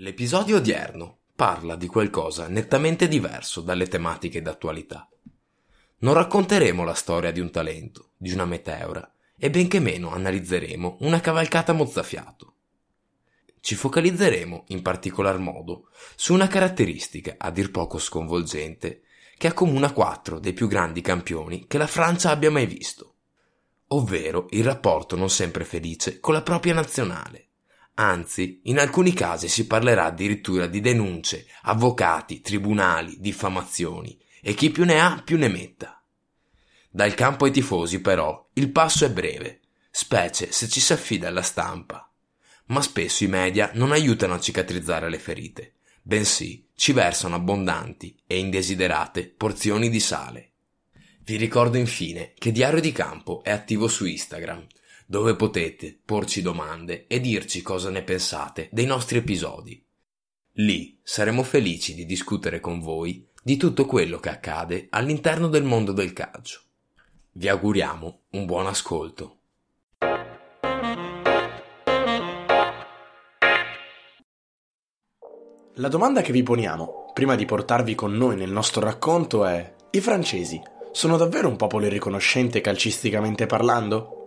L'episodio odierno parla di qualcosa nettamente diverso dalle tematiche d'attualità. Non racconteremo la storia di un talento, di una meteora, e benché meno analizzeremo una cavalcata mozzafiato. Ci focalizzeremo in particolar modo su una caratteristica a dir poco sconvolgente che accomuna quattro dei più grandi campioni che la Francia abbia mai visto, ovvero il rapporto non sempre felice con la propria nazionale. Anzi, in alcuni casi si parlerà addirittura di denunce, avvocati, tribunali, diffamazioni e chi più ne ha più ne metta. Dal campo ai tifosi, però, il passo è breve, specie se ci si affida alla stampa. Ma spesso i media non aiutano a cicatrizzare le ferite, bensì ci versano abbondanti e indesiderate porzioni di sale. Vi ricordo infine che Diario di Campo è attivo su Instagram, dove potete porci domande e dirci cosa ne pensate dei nostri episodi. Lì saremo felici di discutere con voi di tutto quello che accade all'interno del mondo del calcio. Vi auguriamo un buon ascolto. La domanda che vi poniamo, prima di portarvi con noi nel nostro racconto, è: i francesi sono davvero un popolo riconoscente calcisticamente parlando?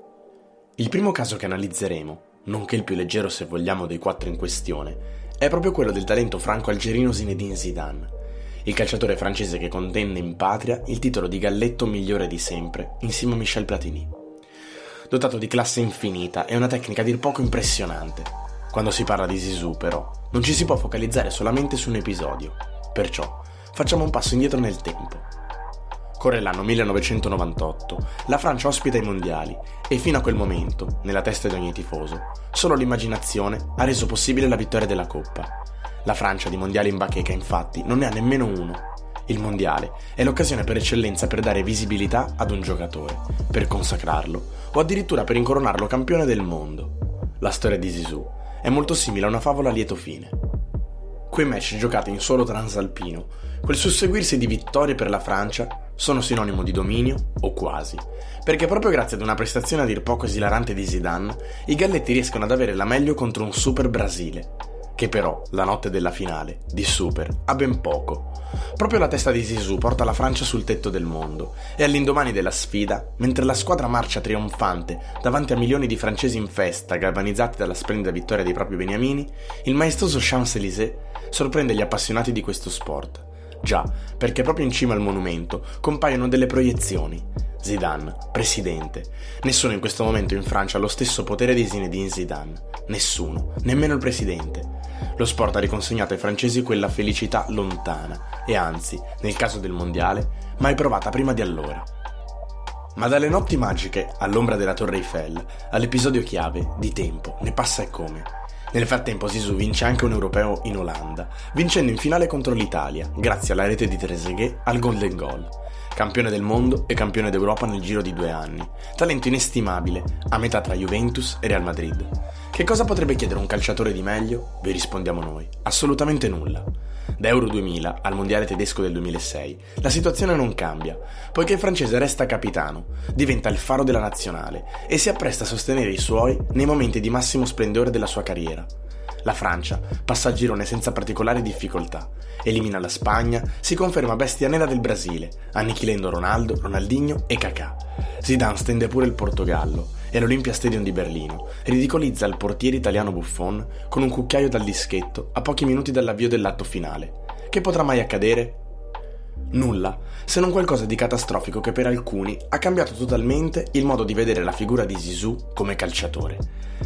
Il primo caso che analizzeremo, nonché il più leggero se vogliamo dei quattro in questione, è proprio quello del talento franco-algerino Zinedine Zidane, il calciatore francese che contenne in patria il titolo di galletto migliore di sempre, insieme a Michel Platini. Dotato di classe infinita e una tecnica a dir poco impressionante. Quando si parla di Zizou, però, non ci si può focalizzare solamente su un episodio. Perciò, facciamo un passo indietro nel tempo. Corre l'anno 1998, la Francia ospita i mondiali e fino a quel momento, nella testa di ogni tifoso, solo l'immaginazione ha reso possibile la vittoria della Coppa. La Francia di mondiali in bacheca infatti non ne ha nemmeno uno. Il mondiale è l'occasione per eccellenza per dare visibilità ad un giocatore, per consacrarlo o addirittura per incoronarlo campione del mondo. La storia di Zizou è molto simile a una favola a lieto fine. Quei match giocati in suolo transalpino, quel susseguirsi di vittorie per la Francia, sono sinonimo di dominio, o quasi, perché proprio grazie ad una prestazione a dir poco esilarante di Zidane, i Galletti riescono ad avere la meglio contro un super Brasile, che però, la notte della finale, di super, ha ben poco. Proprio la testa di Zizou porta la Francia sul tetto del mondo e all'indomani della sfida, mentre la squadra marcia trionfante davanti a milioni di francesi in festa, galvanizzati dalla splendida vittoria dei propri beniamini, il maestoso Champs-Élysées sorprende gli appassionati di questo sport. Già, perché proprio in cima al monumento compaiono delle proiezioni. Zidane, presidente. Nessuno in questo momento in Francia ha lo stesso potere di Zinedine Zidane. Nessuno, nemmeno il presidente. Lo sport ha riconsegnato ai francesi quella felicità lontana e anzi, nel caso del mondiale, mai provata prima di allora. Ma dalle notti magiche all'ombra della Torre Eiffel all'episodio chiave di tempo ne passa e come. Nel frattempo Zizou vince anche un europeo in Olanda, vincendo in finale contro l'Italia, grazie alla rete di Trezeguet al Golden Goal. Campione del mondo e campione d'Europa nel giro di due anni. Talento inestimabile, a metà tra Juventus e Real Madrid. Che cosa potrebbe chiedere un calciatore di meglio? Vi rispondiamo noi. Assolutamente nulla. Da Euro 2000 al Mondiale tedesco del 2006, la situazione non cambia, poiché il francese resta capitano, diventa il faro della nazionale e si appresta a sostenere i suoi nei momenti di massimo splendore della sua carriera. La Francia passa al girone senza particolari difficoltà, elimina la Spagna, si conferma bestia nera del Brasile, annichilendo Ronaldo, Ronaldinho e Kakà. Zidane stende pure il Portogallo e all'Olympia Stadium di Berlino ridicolizza il portiere italiano Buffon con un cucchiaio dal dischetto a pochi minuti dall'avvio dell'atto finale. Che potrà mai accadere? Nulla, se non qualcosa di catastrofico che per alcuni ha cambiato totalmente il modo di vedere la figura di Zizou come calciatore.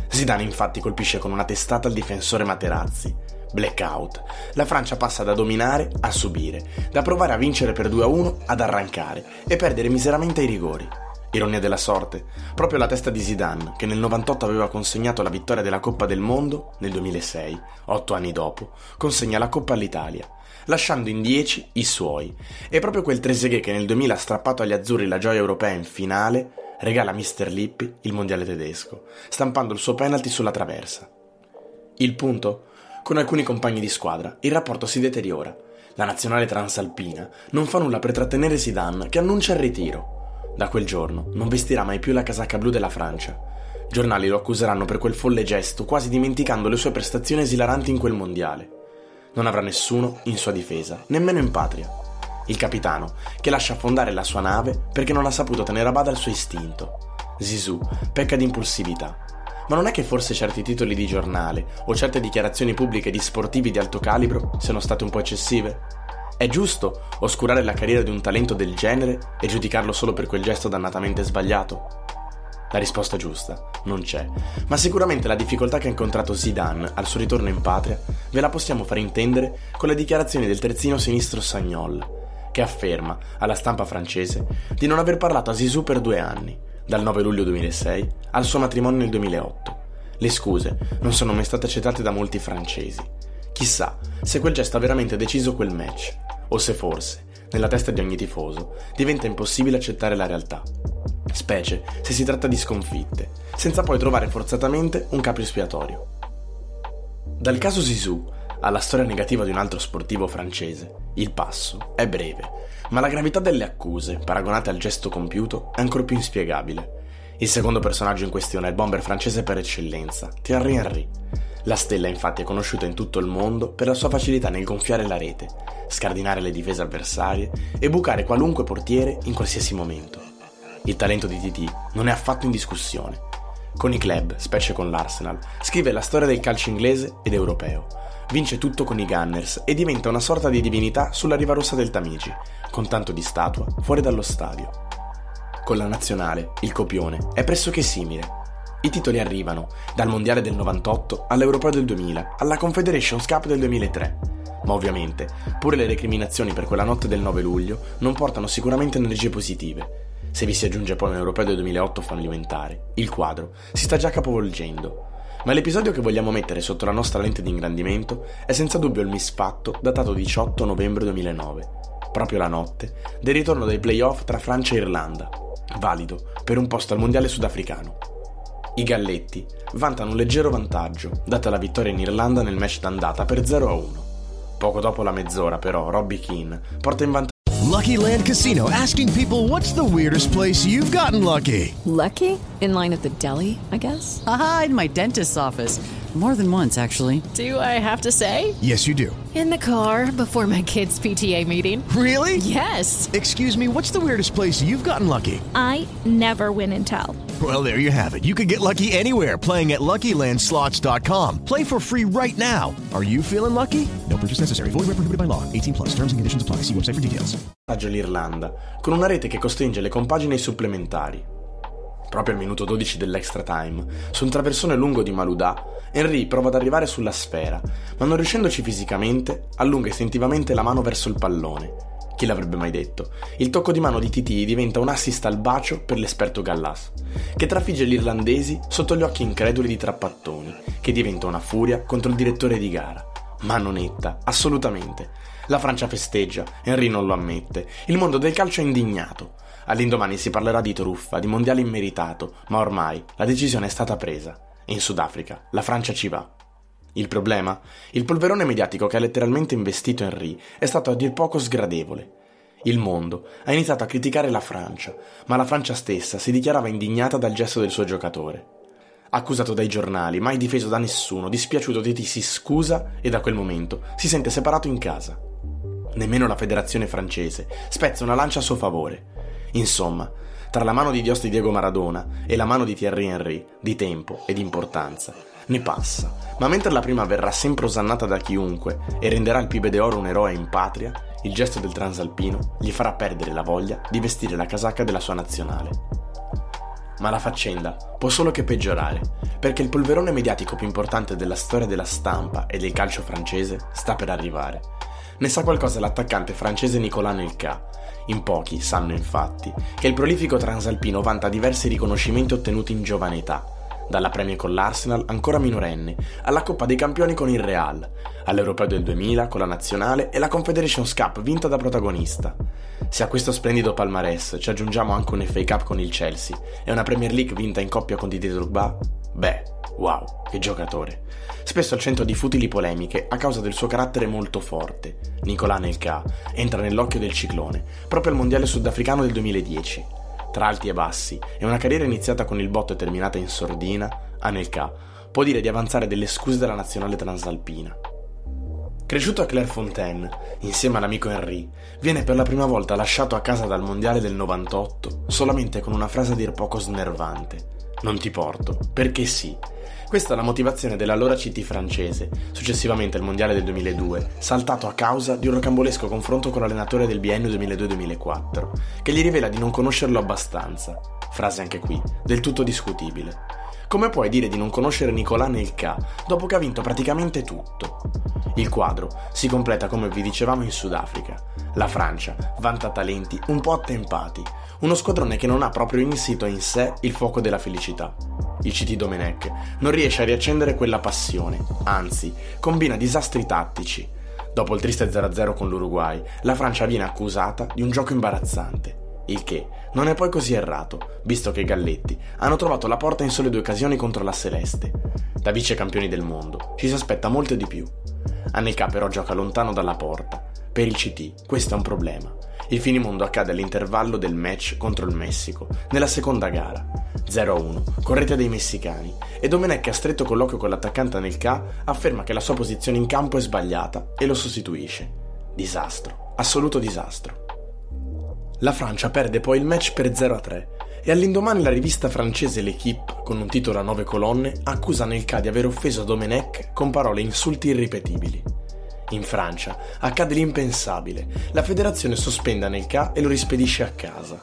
Zidane infatti colpisce con una testata il difensore Materazzi. Blackout. La Francia passa da dominare a subire, da provare a vincere per 2-1 ad arrancare e perdere miseramente ai rigori. Ironia della sorte, proprio la testa di Zidane, che nel 98 aveva consegnato la vittoria della Coppa del Mondo, nel 2006, otto anni dopo, consegna la Coppa all'Italia, lasciando in 10 i suoi. E proprio quel Trezeguet che nel 2000 ha strappato agli azzurri la gioia europea in finale, regala a Mr. Lippi il mondiale tedesco, stampando il suo penalty sulla traversa. Il punto? Con alcuni compagni di squadra il rapporto si deteriora. La nazionale transalpina non fa nulla per trattenere Zidane, che annuncia il ritiro. Da quel giorno non vestirà mai più la casacca blu della Francia. Giornali lo accuseranno per quel folle gesto, quasi dimenticando le sue prestazioni esilaranti in quel mondiale. Non avrà nessuno in sua difesa, nemmeno in patria. Il capitano, che lascia affondare la sua nave perché non ha saputo tenere a bada il suo istinto. Zizou pecca di impulsività. Ma non è che forse certi titoli di giornale o certe dichiarazioni pubbliche di sportivi di alto calibro siano state un po' eccessive? È giusto oscurare la carriera di un talento del genere e giudicarlo solo per quel gesto dannatamente sbagliato? La risposta giusta non c'è, ma sicuramente la difficoltà che ha incontrato Zidane al suo ritorno in patria ve la possiamo far intendere con le dichiarazioni del terzino sinistro Sagnol, che afferma alla stampa francese di non aver parlato a Zizou per due anni, dal 9 luglio 2006 al suo matrimonio nel 2008. Le scuse non sono mai state accettate da molti francesi. Chissà se quel gesto ha veramente deciso quel match o se forse, nella testa di ogni tifoso, diventa impossibile accettare la realtà. Specie se si tratta di sconfitte, senza poi trovare forzatamente un capro espiatorio. Dal caso Zizou alla storia negativa di un altro sportivo francese, il passo è breve, ma la gravità delle accuse, paragonate al gesto compiuto, è ancora più inspiegabile. Il secondo personaggio in questione è il bomber francese per eccellenza, Thierry Henry. La stella infatti è conosciuta in tutto il mondo per la sua facilità nel gonfiare la rete, scardinare le difese avversarie e bucare qualunque portiere in qualsiasi momento. Il talento di TT non è affatto in discussione. Con i club, specie con l'Arsenal, scrive la storia del calcio inglese ed europeo. Vince tutto con i Gunners e diventa una sorta di divinità sulla riva rossa del Tamigi, con tanto di statua fuori dallo stadio. Con la nazionale, il copione è pressoché simile. I titoli arrivano, dal Mondiale del 98 all'Europeo del 2000, alla Confederations Cup del 2003 ma ovviamente pure le recriminazioni per quella notte del 9 luglio non portano sicuramente energie positive. Se vi si aggiunge poi un europeo del 2008 fallimentare, il quadro si sta già capovolgendo. Ma l'episodio che vogliamo mettere sotto la nostra lente di ingrandimento è senza dubbio il misfatto datato 18 novembre 2009, proprio la notte del ritorno dei playoff tra Francia e Irlanda, valido per un posto al mondiale sudafricano. I Galletti vantano un leggero vantaggio, data la vittoria in Irlanda nel match d'andata per 0 a 1. Poco dopo la mezz'ora, però, Robbie Keane porta in vantaggio. Lucky Land Casino asking people what's the weirdest place you've gotten lucky? Lucky? In line at the deli, I guess? Aha, in my dentist's office. More than once, actually. Do I have to say? Yes, you do. In the car before my kids' PTA meeting. Really? Yes. Excuse me, what's the weirdest place you've gotten lucky? I never win and tell. Well, there you have it. You can get lucky anywhere playing at LuckyLandSlots.com. Play for free right now. Are you feeling lucky? No purchase necessary. Void where prohibited by law. 18 plus. Terms and conditions apply. See website for details. l'Irlanda, con una rete che costringe le compagini ai supplementari. Proprio al minuto 12 dell'extra time, su un traversone lungo di Maludà, Henry prova ad arrivare sulla sfera, ma non riuscendoci fisicamente, allunga istintivamente la mano verso il pallone. Chi l'avrebbe mai detto? Il tocco di mano di TT diventa un assist al bacio per l'esperto Gallas, che trafigge gli irlandesi sotto gli occhi increduli di Trappattoni, che diventa una furia contro il direttore di gara. Mano netta, assolutamente. La Francia festeggia, Henry non lo ammette. Il mondo del calcio è indignato. All'indomani si parlerà di truffa, di mondiale immeritato, ma ormai la decisione è stata presa. In Sudafrica la Francia ci va. Il problema? Il polverone mediatico che ha letteralmente investito Henry è stato a dir poco sgradevole. Il mondo ha iniziato a criticare la Francia, ma la Francia stessa si dichiarava indignata dal gesto del suo giocatore. Accusato dai giornali, mai difeso da nessuno, dispiaciuto Titi si scusa e da quel momento si sente separato in casa. Nemmeno la federazione francese spezza una lancia a suo favore. Insomma, tra la mano di Dios di Diego Maradona e la mano di Thierry Henry, di tempo e di importanza, ne passa. Ma mentre la prima verrà sempre osannata da chiunque e renderà il Pibe de Oro un eroe in patria, il gesto del transalpino gli farà perdere la voglia di vestire la casacca della sua nazionale. Ma la faccenda può solo che peggiorare, perché il polverone mediatico più importante della storia della stampa e del calcio francese sta per arrivare. Ne sa qualcosa l'attaccante francese Nicolas Nelka, In pochi sanno infatti che il prolifico transalpino vanta diversi riconoscimenti ottenuti in giovane età, dalla Premier con l'Arsenal ancora minorenne, alla Coppa dei Campioni con il Real, all'Europeo del 2000 con la Nazionale e la Confederations Cup vinta da protagonista. Se a questo splendido palmarès ci aggiungiamo anche un FA Cup con il Chelsea e una Premier League vinta in coppia con Didier Drogba, beh, wow, che giocatore. Spesso al centro di futili polemiche a causa del suo carattere molto forte, Nicolà Nelka entra nell'occhio del ciclone proprio al Mondiale sudafricano del 2010 tra alti e bassi e una carriera iniziata con il botto e terminata in sordina, Anelka può dire di avanzare delle scuse della nazionale transalpina. Cresciuto a Clairefontaine, insieme all'amico Henry, viene per la prima volta lasciato a casa dal mondiale del 98 solamente con una frase a dir poco snervante. Non ti porto, perché sì, questa è la motivazione dell'allora CT francese, successivamente al Mondiale del 2002, saltato a causa di un rocambolesco confronto con l'allenatore del biennio 2002-2004, che gli rivela di non conoscerlo abbastanza. Frase anche qui, del tutto discutibile. Come puoi dire di non conoscere Nicolà Nelka dopo che ha vinto praticamente tutto? Il quadro si completa come vi dicevamo in Sudafrica. La Francia vanta talenti un po' attempati, uno squadrone che non ha proprio insito in sé il fuoco della felicità il CT Domenech, non riesce a riaccendere quella passione, anzi, combina disastri tattici. Dopo il triste 0-0 con l'Uruguay, la Francia viene accusata di un gioco imbarazzante, il che non è poi così errato, visto che i Galletti hanno trovato la porta in sole due occasioni contro la Celeste. Da vice campioni del mondo ci si aspetta molto di più. Anelka però gioca lontano dalla porta. Per il CT questo è un problema. Il finimondo accade all'intervallo del match contro il Messico, nella seconda gara. 0-1, con rete dei messicani, e Domenech a stretto colloquio con l'attaccante nel K afferma che la sua posizione in campo è sbagliata e lo sostituisce. Disastro, assoluto disastro. La Francia perde poi il match per 0-3 e all'indomani la rivista francese L'Equipe, con un titolo a nove colonne, accusa Nelka di aver offeso Domenech con parole insulti irripetibili. In Francia accade l'impensabile. La federazione sospende Anelka e lo rispedisce a casa.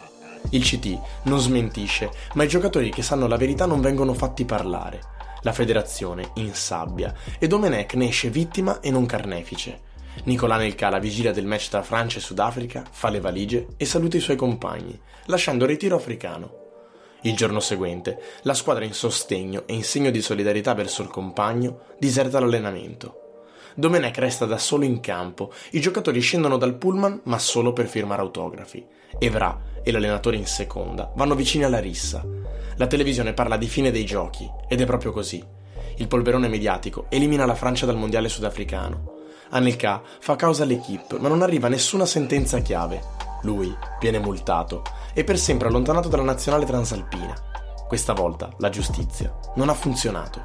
Il CT non smentisce, ma i giocatori che sanno la verità non vengono fatti parlare. La federazione insabbia e Domenech ne esce vittima e non carnefice. Nicolà Nelka, alla vigilia del match tra Francia e Sudafrica, fa le valigie e saluta i suoi compagni, lasciando il ritiro africano. Il giorno seguente, la squadra in sostegno e in segno di solidarietà verso il compagno diserta l'allenamento. Domenech resta da solo in campo. I giocatori scendono dal pullman, ma solo per firmare autografi. Evra e l'allenatore in seconda vanno vicini alla rissa. La televisione parla di fine dei giochi, ed è proprio così. Il polverone mediatico elimina la Francia dal mondiale sudafricano. Anelka fa causa all'equipe, ma non arriva nessuna sentenza chiave. Lui viene multato e per sempre allontanato dalla nazionale transalpina. Questa volta la giustizia non ha funzionato.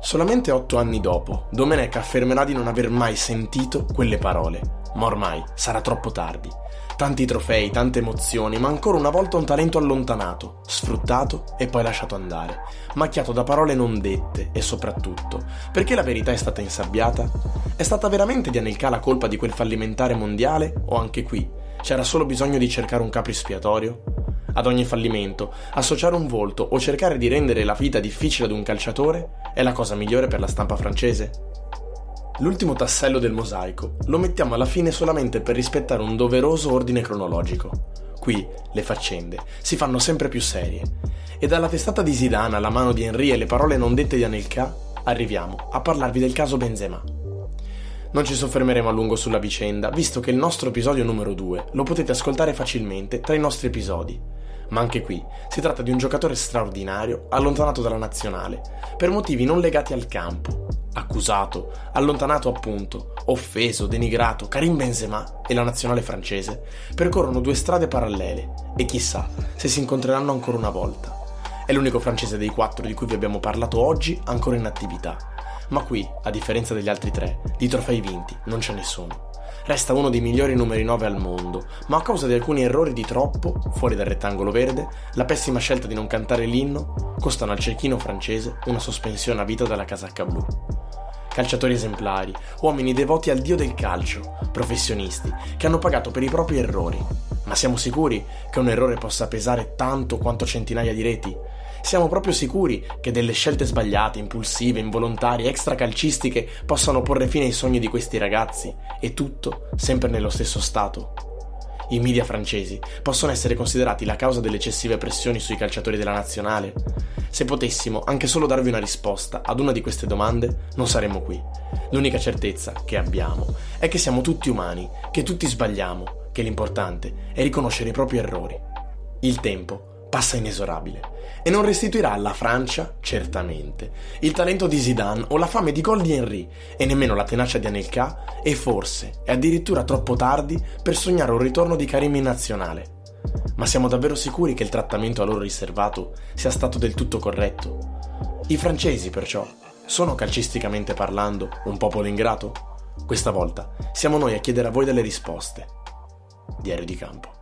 Solamente otto anni dopo, Domenech affermerà di non aver mai sentito quelle parole, ma ormai sarà troppo tardi. Tanti trofei, tante emozioni, ma ancora una volta un talento allontanato, sfruttato e poi lasciato andare, macchiato da parole non dette e soprattutto, perché la verità è stata insabbiata? È stata veramente di Anelka la colpa di quel fallimentare mondiale o anche qui c'era solo bisogno di cercare un capo espiatorio? Ad ogni fallimento, associare un volto o cercare di rendere la vita difficile ad un calciatore è la cosa migliore per la stampa francese? L'ultimo tassello del mosaico lo mettiamo alla fine solamente per rispettare un doveroso ordine cronologico. Qui le faccende si fanno sempre più serie e dalla testata di Zidane alla mano di Henry e le parole non dette di Anelka arriviamo a parlarvi del caso Benzema. Non ci soffermeremo a lungo sulla vicenda, visto che il nostro episodio numero 2 lo potete ascoltare facilmente tra i nostri episodi ma anche qui si tratta di un giocatore straordinario allontanato dalla nazionale per motivi non legati al campo. Accusato, allontanato appunto, offeso, denigrato, Karim Benzema e la nazionale francese percorrono due strade parallele e chissà se si incontreranno ancora una volta. È l'unico francese dei quattro di cui vi abbiamo parlato oggi ancora in attività, ma qui, a differenza degli altri tre, di trofei vinti non c'è nessuno resta uno dei migliori numeri 9 al mondo, ma a causa di alcuni errori di troppo, fuori dal rettangolo verde, la pessima scelta di non cantare l'inno, costano al cecchino francese una sospensione a vita dalla casacca blu. Calciatori esemplari, uomini devoti al dio del calcio, professionisti che hanno pagato per i propri errori. Ma siamo sicuri che un errore possa pesare tanto quanto centinaia di reti? Siamo proprio sicuri che delle scelte sbagliate, impulsive, involontarie, extracalcistiche possano porre fine ai sogni di questi ragazzi e tutto sempre nello stesso stato? i media francesi, possono essere considerati la causa delle eccessive pressioni sui calciatori della nazionale? Se potessimo anche solo darvi una risposta ad una di queste domande, non saremmo qui. L'unica certezza che abbiamo è che siamo tutti umani, che tutti sbagliamo, che l'importante è riconoscere i propri errori. Il tempo passa inesorabile e non restituirà alla Francia, certamente, il talento di Zidane o la fame di gol di Henry e nemmeno la tenacia di Anelka e forse è addirittura troppo tardi per sognare un ritorno di Karim in nazionale. Ma siamo davvero sicuri che il trattamento a loro riservato sia stato del tutto corretto? I francesi, perciò, sono calcisticamente parlando un popolo ingrato? Questa volta siamo noi a chiedere a voi delle risposte. Diario di campo.